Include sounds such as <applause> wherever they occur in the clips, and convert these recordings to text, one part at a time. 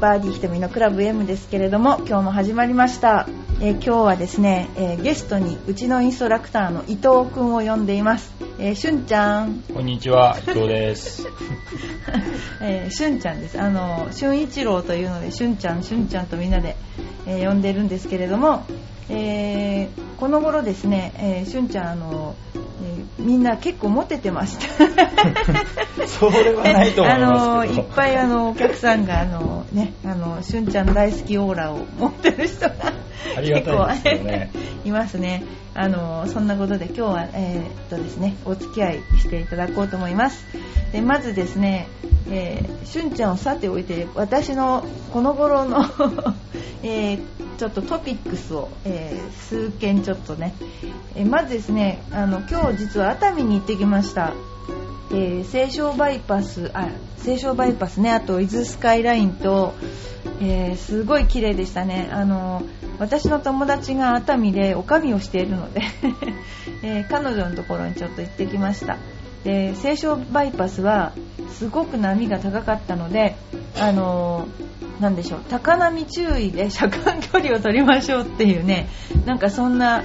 バーディーひとみのクラブ M ですけれども今日も始まりました、えー今日はですね、えーゲストにうちのインストラクターの伊藤くんを呼んでいます、えーしゅんちゃん、こんにちは、伊藤です。<laughs> えーしゅんちゃんです。あのしゅん一郎というのでしゅんちゃんしゅんちゃんとみんなで、えー呼んでるんですけれども、えーこの頃ですね、えーしゅんちゃんあの、えーみんな結構モテてました。<laughs> それはないと思いますけど。あのいっぱいあのお客さんがあのねあのしゅんちゃん大好きオーラを持ってる人がありがたいね。結構いますね。あのそんなことで今日はえーっとですねお付き合いしていただこうと思います。でまずですね、えーしゅんちゃんをさておいて私のこの頃の、<laughs> えーちょっとトピックスを、えー数件ちょっとね、えーまずですねあの今日実は熱海に行ってきました。えー西湘バイパスあ西湘バイパスね。あと伊豆スカイラインと、えすごい綺麗でしたね。あの私の友達が熱海で女将をしているので、<laughs> え彼女のところにちょっと行ってきました。で西湘バイパスはすごく波が高かったのであのーなんでしょう高波注意で <laughs> 車間距離を取りましょうっていうねなんかそんな、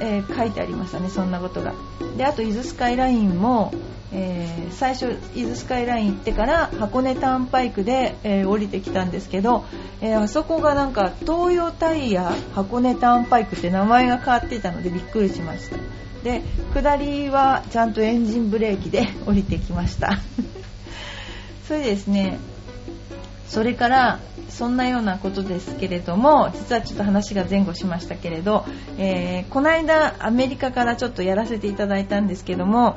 えー書いてありましたねそんなことが。であと伊豆スカイラインも、えー最初伊豆スカイライン行ってから箱根ターンパイクで、えー降りてきたんですけど、えあそこがなんか東洋タイヤ箱根ターンパイクって名前が変わっていたのでびっくりしました。で下りはちゃんとエンジンブレーキで降りてきました。<laughs> それですねそれからそんなようなことですけれども実はちょっと話が前後しましたけれど、えーこの間アメリカからちょっとやらせていただいたんですけども、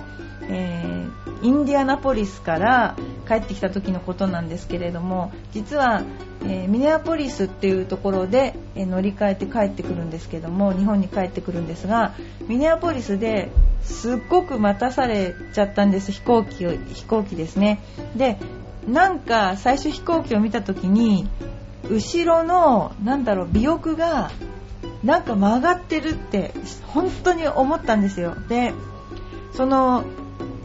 えーインディアナポリスから帰ってきた時のことなんですけれども実は、えーミネアポリスっていうところで、え乗り換えて帰ってくるんですけども日本に帰ってくるんですがミネアポリスですっごく待たされちゃったんです。飛行機を飛行機ですね。でなんか最初飛行機を見た時に後ろのなんだろう尾翼がなんか曲がってるって本当に思ったんですよ。でその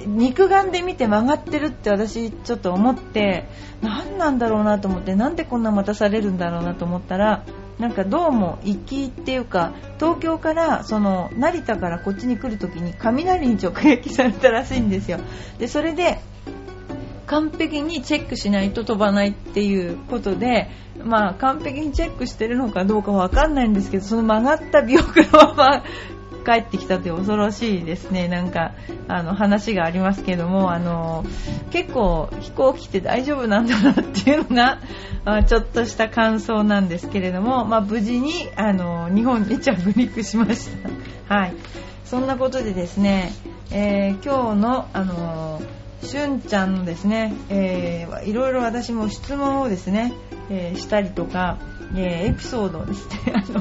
肉眼で見て曲がってるって私ちょっと思って何なんだろうなと思ってなんでこんな待たされるんだろうなと思ったらなんかどうも行きっていうか東京からその成田からこっちに来る時に雷に直撃されたらしいんですよ。でそれで完璧にチェックしないと飛ばないっていうことで、まあ、完璧にチェックしてるのかどうかわかんないんですけどその曲がった尾翼のまま <laughs> 帰ってきたという恐ろしいですねなんかあの話がありますけどもあの結構飛行機って大丈夫なんだなっていうのがあちょっとした感想なんですけれども、まあ、無事にあの日本に着陸しました。はいそんなことでですね、えー今日の、あのーしゅんちゃんのですね、えーいろいろ私も質問をですね、えーしたりとか、えーエピソードをですね、<laughs> あの、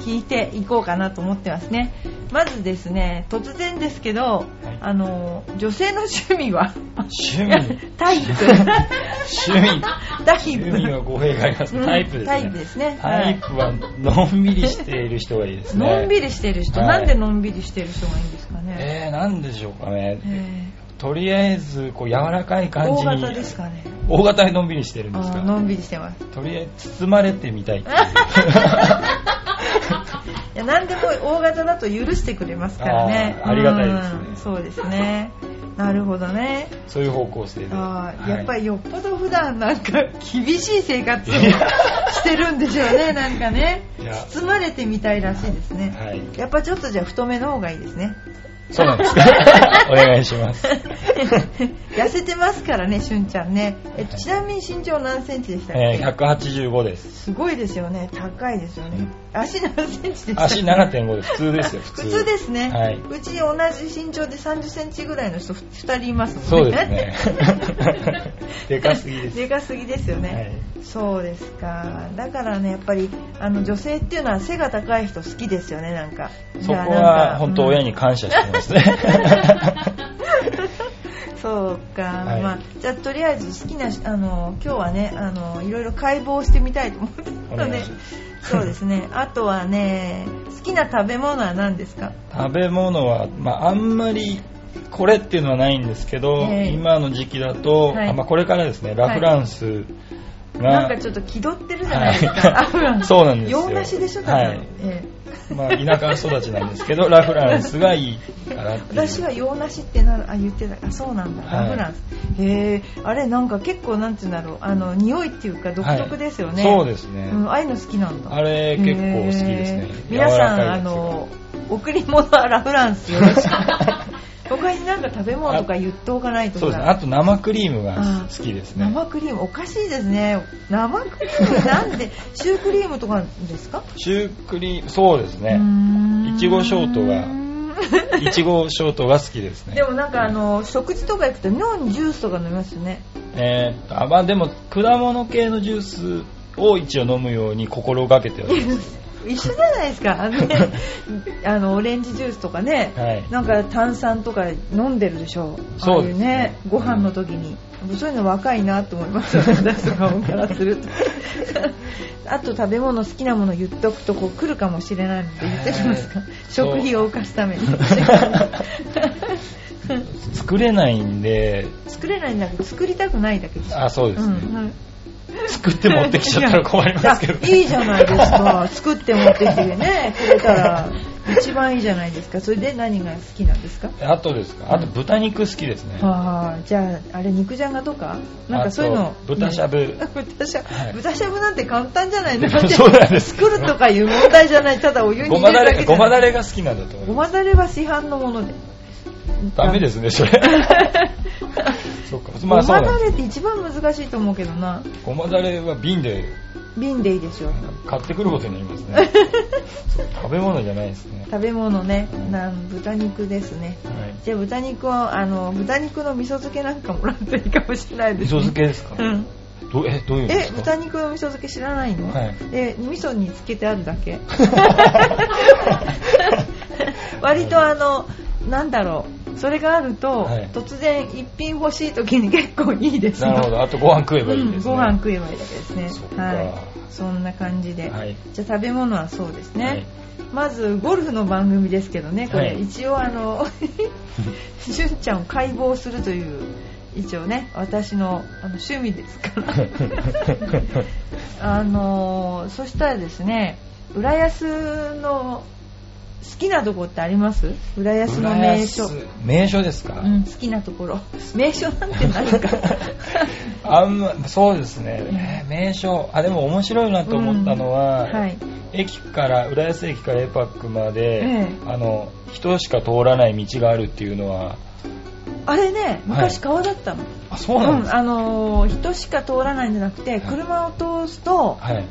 聞いていこうかなと思ってますね。まずですね、突然ですけど、あのー女性の趣味は？趣味 <laughs> タイプ。趣味 <laughs> タイプ。趣味は語弊がありますうんタイプですね。タイプですねタイプは、のんびりしている人がいいですね。のんびりしてる人、はいなんでのんびりしてる人がいいんですかね。えー、なんでしょうかね。えとりあえず、こう、柔らかいー感じに。大型ですかね。大型でのんびりしてるんですか？のんびりしてます。とりあえず、包まれてみたいっていう。<laughs> いや何でも大型だと許してくれますからね。ありがたいですねうんそうですね。なるほどね。そういう方向性で。あいやっぱりよっぽど普段なんか厳しい生活をしてるんでしょうね、なんかね。包まれてみたいらしいですね。はい。やっぱちょっとじゃあ太めの方がいいですね。そうなんですか。<laughs> お願いします。痩せてますからね、しゅんちゃんね。えちなみに身長何センチでしたっけ、えー、185です。すごいですよね。高いですよね。足何センチでしたっけ？足7.5です。普通ですよ、普通。普通ですね、はい。うち同じ身長で30センチぐらいの人2人いますもんそうですね。<laughs> でかすぎです。でかすぎですよね、はい。そうですか。だからねやっぱりあの女性っていうのは背が高い人好きですよねなんか。そこは本当親にうん感謝してますね。<laughs> そうか、はい。まあ、じゃあとりあえず好きなあの今日はねあのいろいろ解剖してみたいと思っておのでそうですね。あとはね好きな食べ物は何ですか？食べ物は、まあ、あんまりこれっていうのはないんですけど、ええ。今の時期だと、はい。あまあ、これからですね。ラ・フランス。まあなんかちょっと気取ってるじゃないですか。そうなんですよ洋梨でしょ、多分。はいえまあ、田舎育ちなんですけど、<laughs> ラフランスがいいから。私は洋梨ってなる、あ、言ってた。あ、そうなんだ。はいラフランス。へえ、あれなんか結構なんて言うんだろう、あの、匂いっていうか独特ですよね。はいそうですねうん、ああいうの好きなんだ。あれ結構好きですね。皆さん、あの、贈り物はラフランスよろしく。<laughs> 他になんか食べ物とか言っておかないとそうですね。あと生クリームがあ好きですね。生クリームおかしいですね生クリームなんで <laughs> シュークリームとかですか？シュークリーム、そうですね。いいちごショートが <laughs> いちごショートが好きですね。でもなんかあの食事とか行くと妙にジュースとか飲みますよねえーあまあでも、果物系のジュースを一応飲むように心がけてはいます。<laughs> 一緒じゃないですか。<laughs> あの,、ね、あのオレンジジュースとかね、はい。なんか炭酸とか飲んでるでしょ。そうですね。ねご飯の時に、そういうの若いなと思います。よ私とかからすると。<laughs> あと食べ物好きなもの言っとくとこう来るかもしれないので言ってきますか？食費を浮かすために。<laughs> 作れないんで、作れないんだけど作りたくないだけですあ、そうですね。んはい作って持ってきちゃったら困りますけど、いやいいじゃないですか。作って持ってきてね。くれたら一番いいじゃないですか。それで何が好きなんですか？あとですか？あと豚肉好きですね。はあじゃああれ肉じゃがとか？なんかそういうの。豚しゃぶ。<laughs> 豚しゃぶ、はい。豚しゃぶなんて簡単じゃないの。<laughs> そうなんです。作るとかいう問題じゃない。ただお湯にご入まだれ、れるだけごまだれが好きなんだと思いまごまだれは市販のもので。す。ダメですね、それ。<laughs> そうか。ごまあそうま。だれって一番難しいと思うけどな。ごまだれは瓶で。瓶でいいでしょ買ってくることになりますね。<laughs> そう食べ物じゃないですね。食べ物ね。うん。なん豚肉ですね。はい。じゃあ豚肉をあの豚肉の味噌漬けなんかもらっていいかもしれないです、噌漬けですか？うん。どえ、どういうんでえすか？豚肉の味噌漬け知らないの、はい。え味噌につけてあるだけ？<laughs> 割とあのなんだろうそれがあると、はい。突然一品欲しい時に結構いいですよなるほど。あとご飯食えばいいですね。うんご飯食えばいいだけですね。はい。そんな感じで、はい。じゃあ食べ物はそうですね、はい。まずゴルフの番組ですけどねこれ、はい。一応あの <laughs> しゅんちゃんを解剖するという一応ね私のあの趣味ですから。<laughs> あのそしたらですね浦安の好きなとこってあります？浦安の名所。名所ですか、うん、好きなところ。名所なんて何か。<laughs> あんま、そうですね。名所、あ、でも面白いなと思ったのは、うんはい。駅から、浦安駅からエパックまで、ええ。あの、人しか通らない道があるっていうのは、あれね昔川だったの、あ、そうなんですか、あのー人しか通らないんじゃなくて車を通すとはい。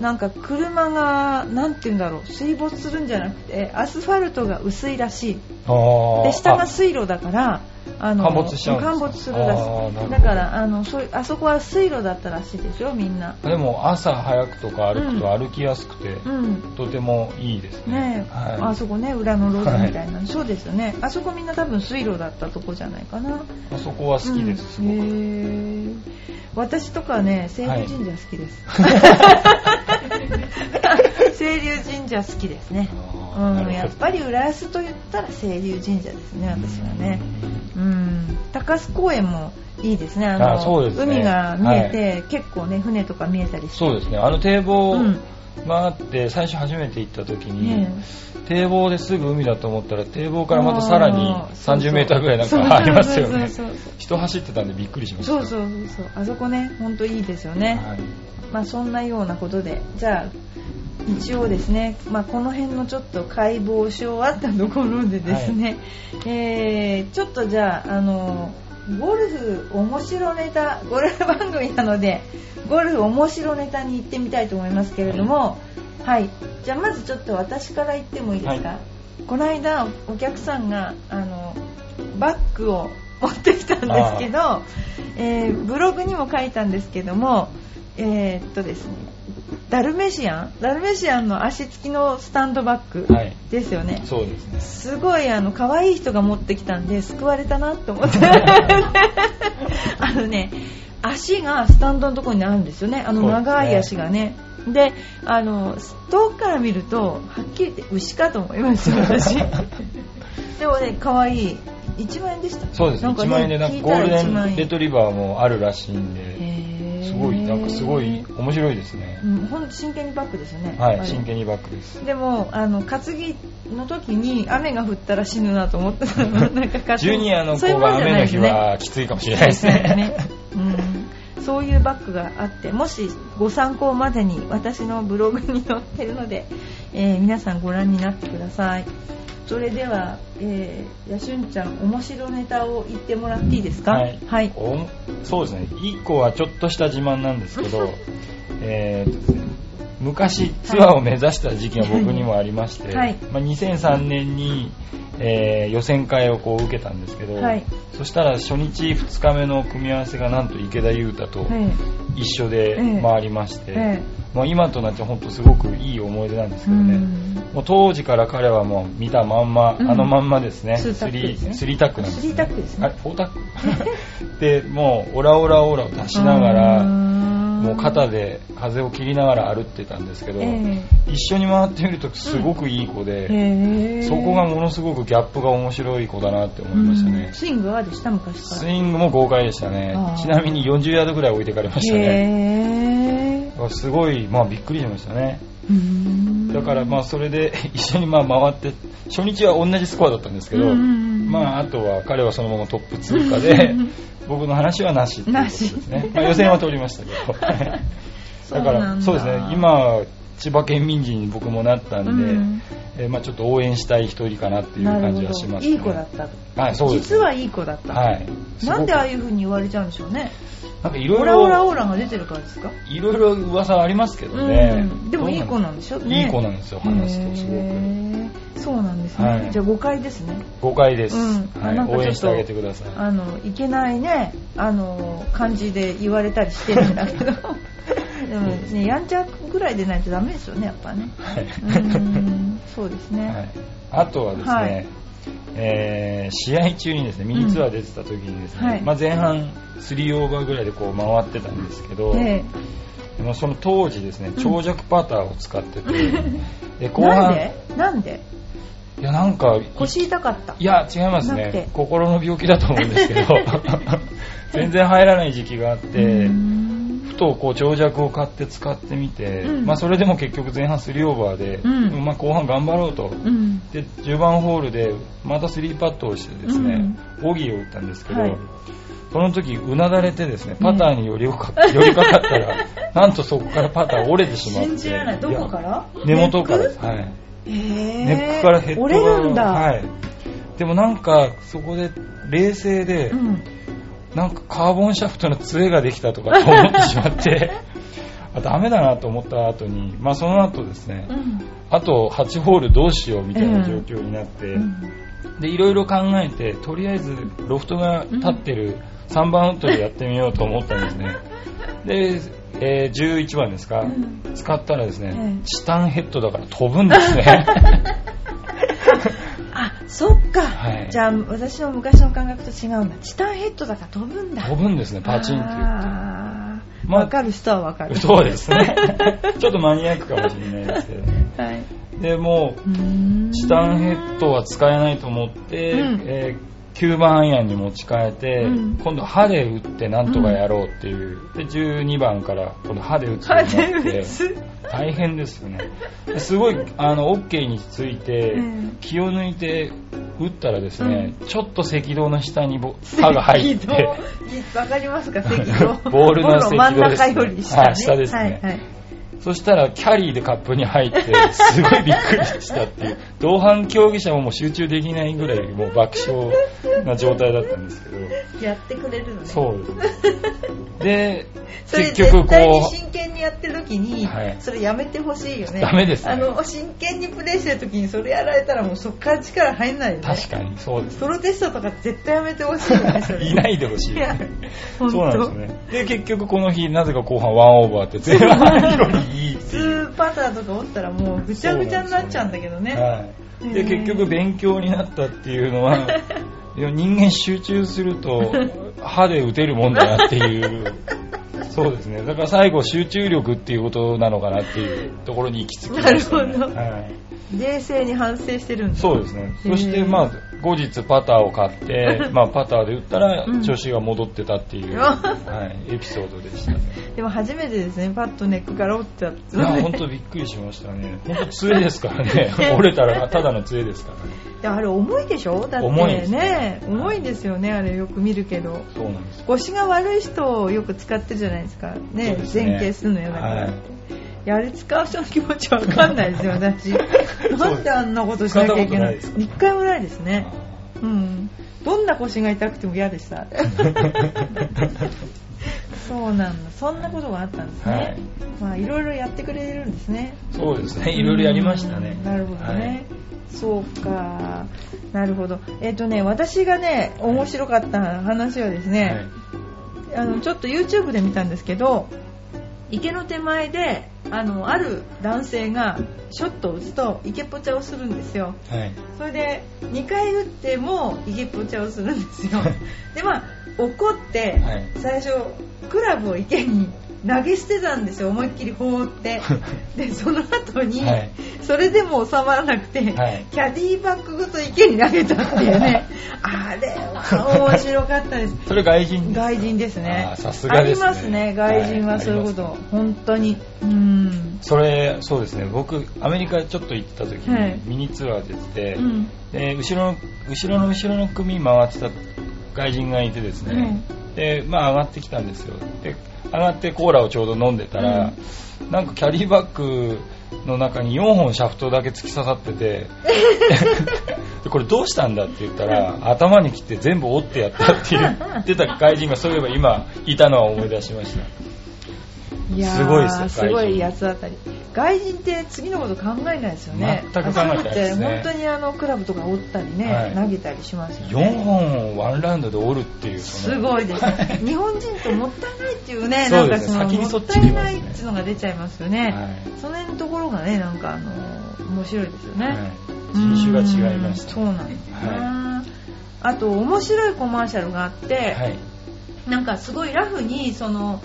なんか車がなんて言うんだろう水没するんじゃなくてアスファルトが薄いらしい。で下があ。水路だからあの陥没しちゃう陥没するらしい。だからあのそあそこは水路だったらしいでしょ？みんな。でも朝早くとか歩くと歩きやすくて、うん。とてもいいですね。ねえ、はい、あそこね裏の路地みたいな、そうですよね。あそこみんな多分水路だったとこじゃないかな。あそこは好きです、すうん。ごく。私とかね清流神社好きです、<laughs> <laughs> 清流神社好きですねうん、やっぱり浦安と言ったら清流神社ですね私はね。うん。高須公園もいいですね。あのね。海が見えて、結構ね船とか見えたりして。そうですね。あの堤防うん。って、最初初めて行った時に、ね堤防ですぐ海だと思ったら、堤防からまたさらにあーそうそう30メーターぐらいなんかありますよね。人走ってたんでびっくりしました。そうそうそうそう。あそこねほんといいですよね、はい。まあそんなようなことで。じゃあ一応ですね、まあ、この辺のちょっと解剖し終わったところでですね、えーちょっとじゃああのゴルフ面白ネタゴルフ番組なのでゴルフ面白ネタに行ってみたいと思いますけれどもはい、じゃあまずちょっと私から言ってもいいですか、はこの間お客さんがあのバッグを <laughs> 持ってきたんですけど、えーブログにも書いたんですけどもえーっとですねダルメシアン？ダルメシアンの足つきのスタンドバッグはい。ですよね、そうですね。すごいあの可愛い人が持ってきたんで救われたなと思って。<laughs> あのね足がスタンドのところにあるんですよね。あの長い足がね。であの遠くから見るとはっきり言って牛かと思いますよ私。<laughs> でもね可愛い。1万円でした。そうですね。なんか1万円でなんかゴールデ1万円。ンレトリバーもあるらしいんで、すごい、なんかすごい面白いですね。うん、ほんと真剣にバックですよね。はい、真剣にバックです。でも、あの、担ぎの時に雨が降ったら死ぬなと思ってたの。<laughs> なんかジュニアの子が雨の日はきついかもしれないですね。<laughs> うん、そういうバッグがあってもしご参考までに私のブログに載ってるので、えー皆さんご覧になってくださいそれでは、えー、やしゅんちゃん面白ネタを言ってもらっていいですか？はい。はい、おそうですね。1個はちょっとした自慢なんですけど、えーとね昔ツアーを目指した時期が僕にもありまして、はい。まあ、2003年に、えー予選会をこう受けたんですけど、はい。そしたら初日2日目の組み合わせがなんと池田勇太とえ一緒で回りまして、えもう今となって本当すごくいい思い出なんですけどね、うん。もう当時から彼はもう見たまんま、うん。あのまんまですね、スリータックなんです、ね、スリータックですね。あれ、フォータック。<laughs> で、もうオラオラオラを出しながら、もう肩で風を切りながら歩ってたんですけど、え一緒に回ってみるとすごくいい子で、ええ。そこがものすごくギャップが面白い子だなって思いましたね。うん。スイングはでした昔から。スイングも豪快でしたね。ちなみに40ヤードぐらい置いてかれましたね。へえ。だからすごい、まあびっくりしましたね。うん。だからまあそれで一緒にまあ回って、初日は同じスコアだったんですけど、うん。まああとは彼はそのままトップ通過で、<laughs> 僕の話はなしっていうことですね。まあ予選は通りましたけど。<laughs> だからそうですね、今、千葉県民人に僕もなったんで、うんえーまあちょっと応援したい一人かなっていう感じはします、ね。いい子だったと。はい、そうです。実はいい子だった。はい。なんでああいいう風に言われちゃうんでしょうね。なんかいろいオラオラろ、オーラが出てるからですか？いろいろ噂はありますけどね。うんでもいい子なんでしょどういい子なんですよ、話すとすごく。そうなんですね。はいじゃあ誤解ですね。誤解です、うんはい応援してあげてください。あの、いけないね、あの、感じで言われたりしてるんだけど。でもね、やんちゃぐらいでないとダメですよね、やっぱね。はい。うん。そうですね。はい、あとはですね、はい。えー試合中にですねミニツアー出てた時にですね、はい。まあ、前半3オーバーぐらいでこう回ってたんですけど、えでもその当時ですね長尺パターを使ってて、<laughs> でえ後半。なんで？なんで？いやなんかい腰痛かった。いや違いますね。心の病気だと思うんですけど。<laughs> 全然入らない時期があって、うんふとこう長尺を買って使ってみて、うん。まあ、それでも結局前半3オーバーで、うん。まあ、後半頑張ろうと、うん。で10番ホールでまた3パットをしてですね、ボギーを打ったんですけど、はい。その時うなだれてですねパターに寄りか <laughs> 寄りかかったらなんとそこからパター折れてしまって。信じられない。どこから？根元からはい、クへネックからヘッドが折れるんだ。はい、でもなんかそこで冷静で、うん。なんかカーボンシャフトの杖ができたとかと思ってしまって <laughs> あダメだなと思った後に、まあ、その後ですね、うん。あと8ホールどうしようみたいな状況になって、うん。でいろいろ考えてとりあえずロフトが立ってる3番ウッドでやってみようと思ったんですね。<laughs> で、えー11番ですか、うん。使ったらですね、ええ。チタンヘッドだから飛ぶんですね。あ、<laughs> そっか。はいじゃあ、私の昔の感覚と違うんだ。チタンヘッドだから飛ぶんだ。飛ぶんですねパチンって言ってあーまあわかる人はわかる。そうですね <laughs> ちょっとマニアックかもしれないですけどねはい。でもうチタンヘッドは使えないと思って、うんえー9番アイアンに持ち替えて、うん。今度歯で打ってなんとかやろうっていう、で12番から今度歯で打つようになって。大変ですよね。ですごいあの OK について、うん。気を抜いて打ったらですね、ちょっと赤道の下にぼ歯が入って。わかりますか？赤道。<laughs> ボールの赤道真ん中より下、ね。はい下ですね。はいはい。そしたらキャリーでカップに入ってすごいびっくりしたっていう。同伴競技者ももう集中できないぐらいもう爆笑な状態だったんですけど。やってくれるのね。そう。<laughs> でそれ結局こ真剣にやってる時に、はい。それやめてほしいよね。ダメですね。あの、真剣にプレイしてる時にそれやられたらもうそっから力入んないよね。う確かに。そうですプロテストとか絶対やめてほしいよね。<laughs> いないでほしいそうなんですね。で結局この日なぜか後半ワンオーバーって前半よりいいっ普ていう。通パターとかおったらもうぐちゃぐちゃになっちゃうんだけどね。はい、で結局勉強になったっていうのは <laughs> 人間集中すると歯で打てるもんだなっていうそうですね。だから最後集中力っていうことなのかなっていうところに行き着きました、ね、なるほど。はい、冷静に反省してるんだ。そうですね。そしてまあ後日パターを買って、<laughs> まあパターで打ったらうん調子が戻ってたっていう、うわはい、エピソードでしたね。<laughs> でも初めてですね、パッとネックから折ってたっていや、本当びっくりしましたね。本当杖ですからね。<laughs> 折れたらただの杖ですからね。いやあれ重いでしょ？だってねね重いですよねあれよく見るけどそうなんです。腰が悪い人をよく使ってるじゃないですかねね前傾するのよだから、はいい、やあれ使う人の気持ちわかんないですよ私。<laughs> なんであんなことしなきゃいけない一回もないですね。うん。どんな腰が痛くても嫌でした。<laughs> そうなんだ。そんなことがあったんですね、はい。まあいろいろやってくれるんですね。そうですね。いろいろやりましたね。うん。なるほどね、はい。そうか。なるほど。えっ、とね私がね面白かった話はですね、あのちょっと YouTube で見たんですけど池の手前であのある男性がショットを打つと池っぽちゃをするんですよはい。はい。それで2回打っても池っぽちゃをするんですよ <laughs> でまあ怒ってはい最初クラブを池に投げ捨てたんですよ思いっきり放って。<laughs> でその後に、はい。それでも収まらなくて、はい。キャディバッグごと池に投げたっていうね。<laughs> あれは面白かったです。それ外人ですか？外人ですね。さすがですね。ありますね外人はそういうこと、はい本当に。うん。それ、そうですね。僕、アメリカちょっと行った時に、はい。ミニツアーでて、うん。で、後ろの、後ろの後ろの組回ってた外人がいてですね、で、まあ上がってきたんですよ。で、上がってコーラをちょうど飲んでたら、なんかキャリーバッグの中に4本シャフトだけ突き刺さってて、<laughs> でこれどうしたんだって言ったら、頭に切って全部折ってやったって言ってた外人がそういえば今いたのは思い出しました。いやーすごいですよすごいやつだったり。外人って次のこと考えないですよね。全く考えてないですね。あ本当にあのクラブとか折ったりね、はい。投げたりしますよね。4本をワンラウンドで折るっていうすごいですね。日本人ともったいないっていうね <laughs> そうんかその先にそっもったいないっていうのが出ちゃいますよね、はい。その辺のところがねなんかあの面白いですよね、はい。人種が違いました。うんそうなんですね、あと面白いコマーシャルがあって、はい。なんかすごいラフにその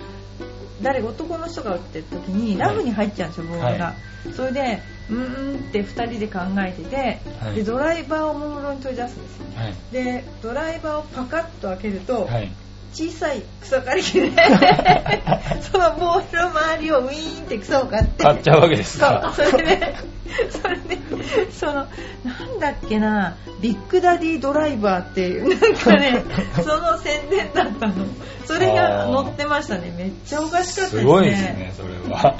誰男の人が打ってる時にラフに入っちゃうんですよ、ボールが、はそれでうーんって2人で考えてて、はい。でドライバーをおもむろに取り出すんですよ。はい。でドライバーをパカッと開けると、はい小さい草刈り機で。<laughs> そのボールの周りをウィーンって草を刈って。買っちゃうわけですか。それでそれでそのなんだっけなビッグダディドライバーっていうなんかね <laughs> その宣伝だったの。それが載ってましたね。めっちゃおかしかったですね。すごいですねそれは。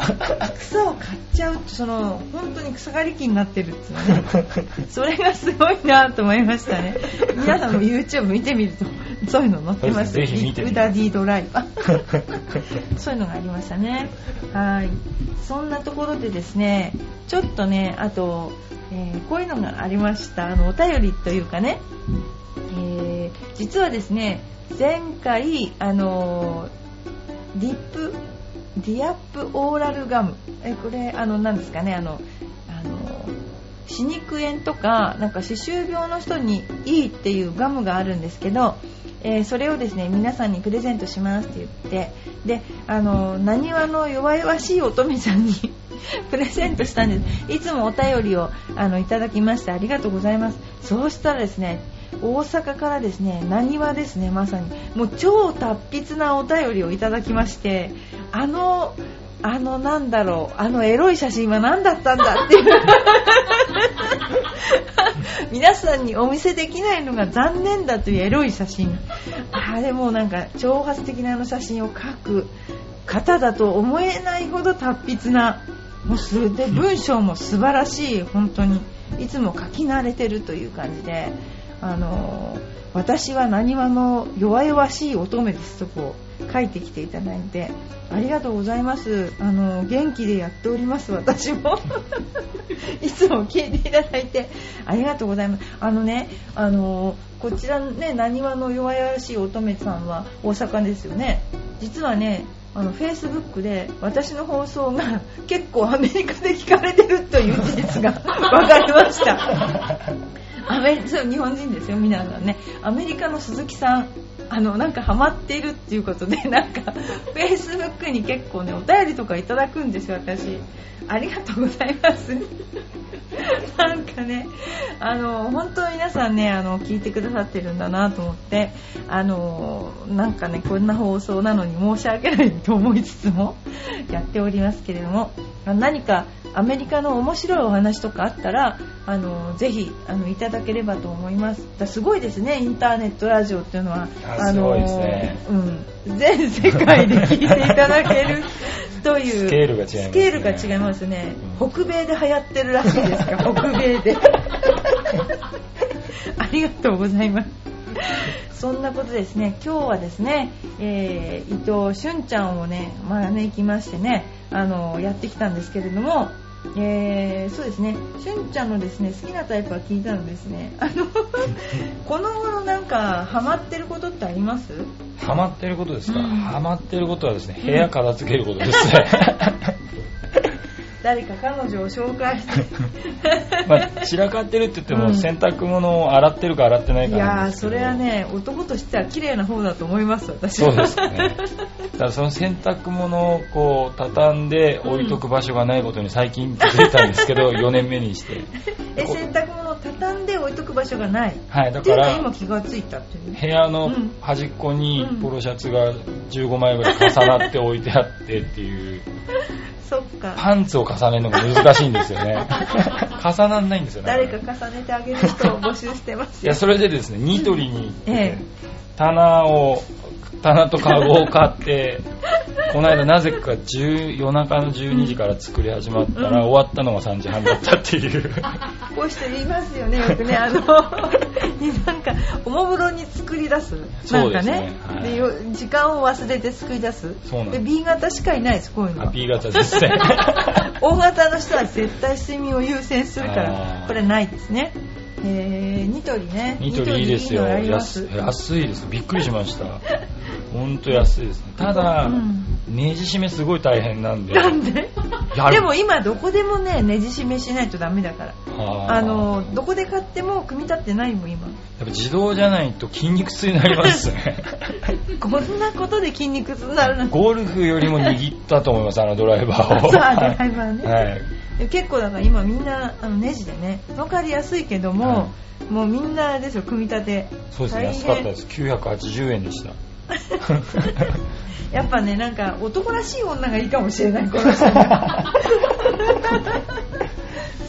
草を刈っちゃうってその本当に草刈り機になってるっていうのね。それがすごいなと思いましたね。皆さんも YouTube 見てみると <laughs> そういうの載ってますぜひ見てみダディドライバー。<laughs> そういうのがありましたね。はい。そんなところでですねちょっとねあと、えーこういうのがありました。あのお便りというかね、えー実はですね前回あのディップディアップオーラルガム。えこれあの何ですかねあのあの歯肉炎とかなんか歯周病の人にいいっていうガムがあるんですけど、えーそれをですね皆さんにプレゼントしますって言ってであのなにわの弱々しい乙女さんに <laughs> プレゼントしたんです。いつもお便りをあのいただきましてありがとうございます。そうしたらですね大阪からですねなにわですねまさに。もう超達筆なお便りをいただきましてあのあのなんだろう。あのエロい写真は何だったんだっていう。<laughs> 皆さんにお見せできないのが残念だというエロい写真。あれもなんか挑発的なあの写真を描く方だと思えないほど達筆なもうすで文章も素晴らしい本当に。いつも書き慣れてるという感じで。あの私はなにわの弱々しい乙女ですとこう書いてきていただいてありがとうございます。あの元気でやっております私も。<laughs> いつも聞いていただいてありがとうございます。あのねあのこちらねなにわの弱々しい乙女さんは大阪ですよね。実はねあのフェイスブックで私の放送が <laughs> 結構アメリカで聞かれてるという事実が <laughs> 分かりました。アメそう日本人ですよ皆さんね。アメリカの鈴木さんあのなんかハマっているっていうことで <laughs> なんか Facebook に結構ねお便りとかいただくんですよ私。ありがとうございます。<laughs> なんかねあの本当皆さんねあの聞いてくださってるんだなと思ってあのなんかねこんな放送なのに申し訳ないと思いつつもやっておりますけれども何かアメリカの面白いお話とかあったらあのぜひあのいただければと思います。だすごいですね。インターネットラジオっていうのは。あのね、うん、全世界で聞いていただける <laughs> という。スケールが違います、ね、スケールが違いますね、うん、北米で流行ってるらしいですか <laughs> 北米で。<laughs> ありがとうございます。そんなことですね。今日はですね、えー、伊藤俊ちゃんをね招きましてねあのやってきたんですけれどもえー、そうですね、しゅんちゃんのですね好きなタイプは聞いたのですね、あの <laughs> この頃なんかハマってることってあります？ハマってることですか、うん、ハマってることはですね、部屋片付けることですね。<laughs> 誰か彼女を紹介して。<laughs> まあ散らかってるって言っても、洗濯物を洗ってるか洗ってないかいやそれはね男としては綺麗な方だと思います私そうですね。だからその洗濯物をこう畳んで置いとく場所がないことに最近気づいたんですけど、<laughs> 4年目にして。え洗濯物を畳んで置いとく場所がない。はいだから今気がついたっていう部屋の端っこにポロシャツが15枚ぐらい重なって置いてあってっていう。<laughs> そっか。パンツを重ねるのが難しいんですよね。<laughs> 重なんないんですよね。誰か重ねてあげる人を募集してますいやそれでですねニトリに行って、ええ、棚を棚とカゴを買って <laughs> <laughs> この間なぜか夜中の12時から作り始まったら、終わったのが3時半だったっていう。<laughs> こうして言いますよねよくね。あの <laughs> なんかおもむろに作り出す。なんかね、はい、で時間を忘れて作り出す。そうなんで B 型しかいないですこういうの。B 型ですね。大型の人は絶対睡眠を優先するからこれないですね。えー、ニトリね。ニトリいいですよ。安いです。びっくりしました本当安いですね。ただ、うん、ネジ締めすごい大変なんで。なんで？でも今どこでもねネジ締めしないとダメだから。あ。のどこで買っても組み立ってないもん今。やっぱ自動じゃないと筋肉痛になりますね。<laughs> こんなことで筋肉痛になるなんてゴルフよりも握ったと思いますあのドライバーを。そうドライバーね、はい。結構だから今みんなあのネジでね分かりやすいけども、はい、もうみんなですよ組み立て。そうですね安かったです。980円でした <laughs> やっぱねなんか男らしい女がいいかもしれないこの人。<laughs>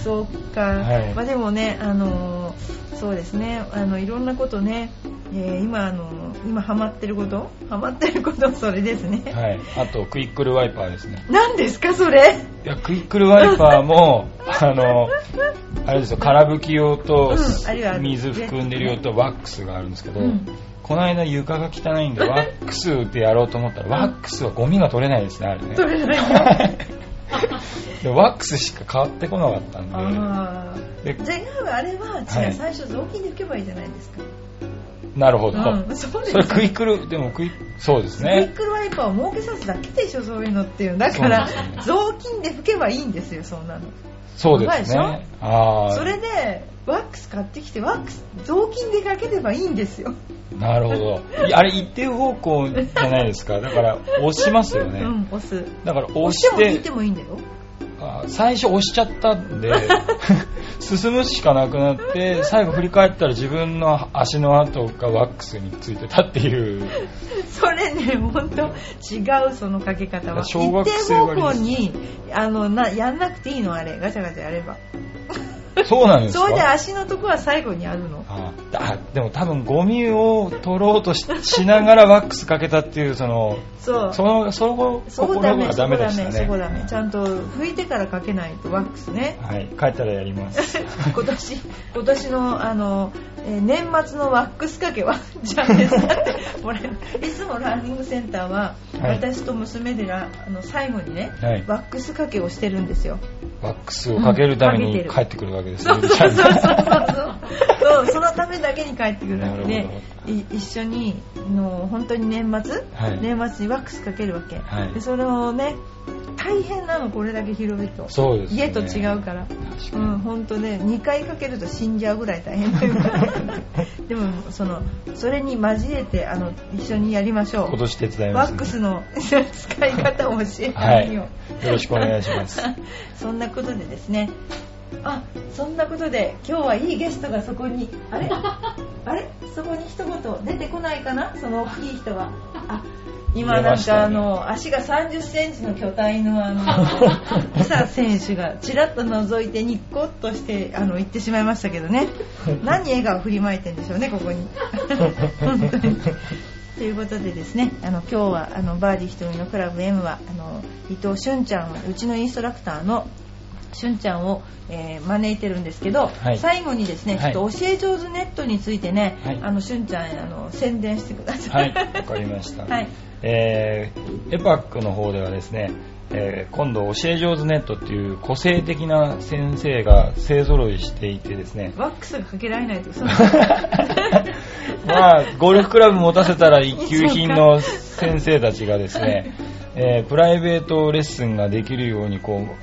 そっか、はい、まあでもねあのそうですね。あのいろんなことねえー、今あの今ハマってること？ハマってること？それですね。はい。あとクイックルワイパーですね。何ですかそれ？いやクイックルワイパーもあのあれですよ。空拭き用と、水含んでる用とワックスがあるんですけど、うん、この間床が汚いんで <laughs> ワックスでやろうと思ったらワックスはゴミが取れないですねあれね。取れない。<laughs> でワックスしか変わってこなかったんで。でじゃああれは違う、はい、最初雑巾で拭けばいいじゃないですか。なるほど、うん、そそれクイックルでもクイそうですね。クイックルワイパーを儲けさすだけでしょそういうのっていう。だから、ね、雑巾で拭けばいいんですよそんなの。そうですね。あそれでワックス買ってきてワックス雑巾でかければいいんですよ。なるほど。あれ一定方向じゃないですか。だから押しますよね。うん押す。だから押して。押してもいいんだよ。最初押しちゃったんで <laughs> 進むしかなくなって最後振り返ったら自分の足の跡がワックスについてたっていう。それね本当違うそのかけ方は。小学生一定方向にあのなやんなくていいのあれ。ガチャガチャやればそうなんですか？それで足のとこは最後にあるの？ああでも多分ゴミを取ろうとしながらワックスかけたっていうそのそう。そのそこそこダメそこダメそこダメ。ちゃんと拭いてからかけないとワックスね。はい帰ったらやります。<laughs> 今年今年のあの、えー、年末のワックスかけはじゃあ手伝っていつもランニングセンターは、はい、私と娘でらあの最後にね、はい、ワックスかけをしてるんですよ。ワックスをかけるために帰ってくるわけですね、そうそうそうそう。そう <laughs> そのためだけに帰ってくる。わけで一緒にの本当に年末、はい、年末にワックスかけるわけ、はい、でそれをね大変なのこれだけ広いと。そうですね。家と違うから。うん本当ね2回かけると死んじゃうぐらい大変だよ <laughs> でもそのそれに交えてあの一緒にやりましょう。今年手伝いワますんでックスの <laughs> 使い方を教えてあはいげよう、よろしくお願いします。そんなことでですねあそんなことで今日はいいゲストがそこに。あれ？<laughs> あれ？そこに一言出てこないかな？その大きい人が <laughs> あ今なんかあの足が3 0センチの巨体のあの <laughs> イサ選手がちらっと覗いてニッコッとしてあの言ってしまいましたけどね。何笑顔振りまいてんでしょうねここに。本当に。ということでですねあの今日はあのバーディー瞳のクラブ M はあの伊藤俊ちゃんうちのインストラクターのしゅんちゃんを、えー招いてるんですけど、はい。最後にですね、はい。ちょっと教え上手ネットについてね、はい。あのしゅんちゃんあの宣伝してください。はい。わかりました、<laughs> はい。えーエパックの方ではですね、えー今度教え上手ネットっていう個性的な先生が勢ぞろいしていてですね。ワックスがかけられないとその <laughs> まあゴルフクラブ持たせたら一級品の先生たちがですね、えープライベートレッスンができるようにこう、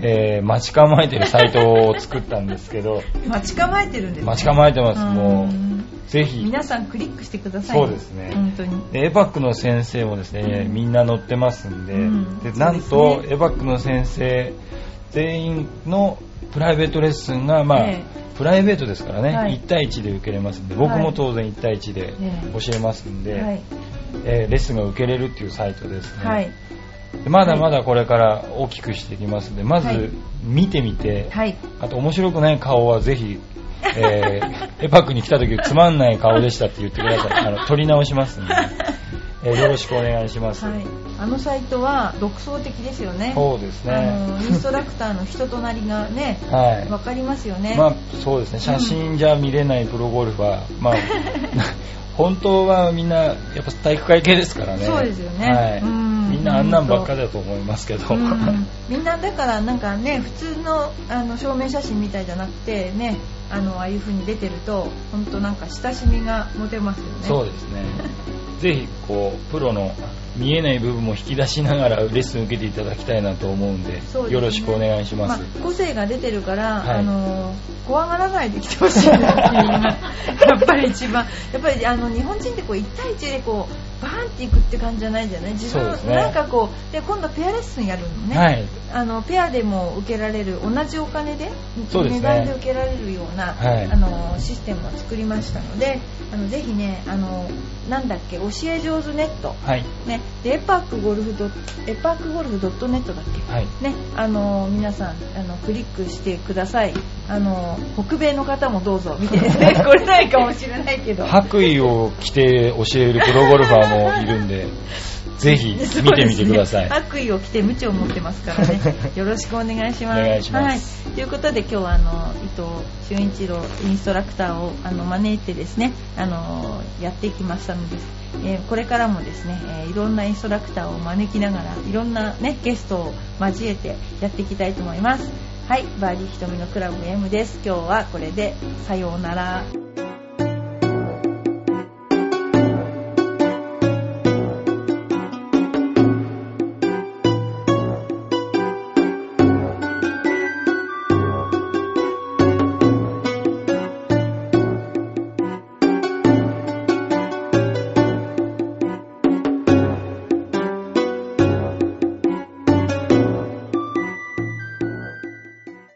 えー待ち構えてるサイトを作ったんですけど。<laughs> 待ち構えてるんです、ね、待ち構えてます。もんうぜひ。皆さんクリックしてください。そうですね。本当に。でエバックの先生もですね、うん。みんな載ってますんで,、うん。でなんとエバックの先生全員のプライベートレッスンが、まあえプライベートですからね、はい。1対1で受けれますんで。僕も当然1対1でええ教えますんで、はい、えーレッスンが受けれるっていうサイトですね、はい。でまだまだこれから大きくしていきますんでまはい。ず見てみて、はい。あと面白くない顔はぜひ、えーエパックに来た時つまんない顔でしたって言ってください。あの撮り直しますんで、えーよろしくお願いします、はい、あのサイトは独創的ですよね。そうですあねのインストラクターの人となりがねはい。わかりますよね、まあそうですね。写真じゃ見れないプロゴルファー、まあ <laughs> 本当はみんなやっぱ体育会系ですからね。そうですよね。はい、うんなあんなんばっかだと思いますけど、うん。<laughs> みんなだからなんかね普通のあの証明写真みたいじゃなくてねあのああいう風に出てると本当なんか親しみが持てますよね。そうですね。<laughs> ぜひこうプロの見えない部分も引き出しながらレッスン受けていただきたいなと思うんでね。よろしくお願いします、あ、個性が出てるから、はい。あの怖がらないで来てほしいなっていうのが <laughs> やっぱり一番。やっぱりあの日本人ってこう1対1でこうバーンっていくって感じじゃないじゃない自分、ね。なんかこうで今度ペアレッスンやるのね、はい。あのペアでも受けられる同じお金で値段で受けられるような、はい。あのシステムを作りましたのであのぜひねあのなんだっけ教え上手ネット。はい。ね。でエパークゴルフドエパークゴルフドットネットだっけ？はい。ね、あの皆さんあのクリックしてください。あの北米の方もどうぞ見て。<laughs> これないかもしれないけど。白衣を着て教えるプロゴルファーもいるんでぜひ見てみてください、ね。悪意を着て無知を持ってますからね。よろしくお願いします。お願いします。はい、ということで今日はあの伊藤俊一郎インストラクターをあの招いてですねあのやっていきましたので、えーこれからもですね、えーいろんなインストラクターを招きながらいろんな、ね、ゲストを交えてやっていきたいと思います。はい。バーディー瞳のクラブ M です。今日はこれでさようなら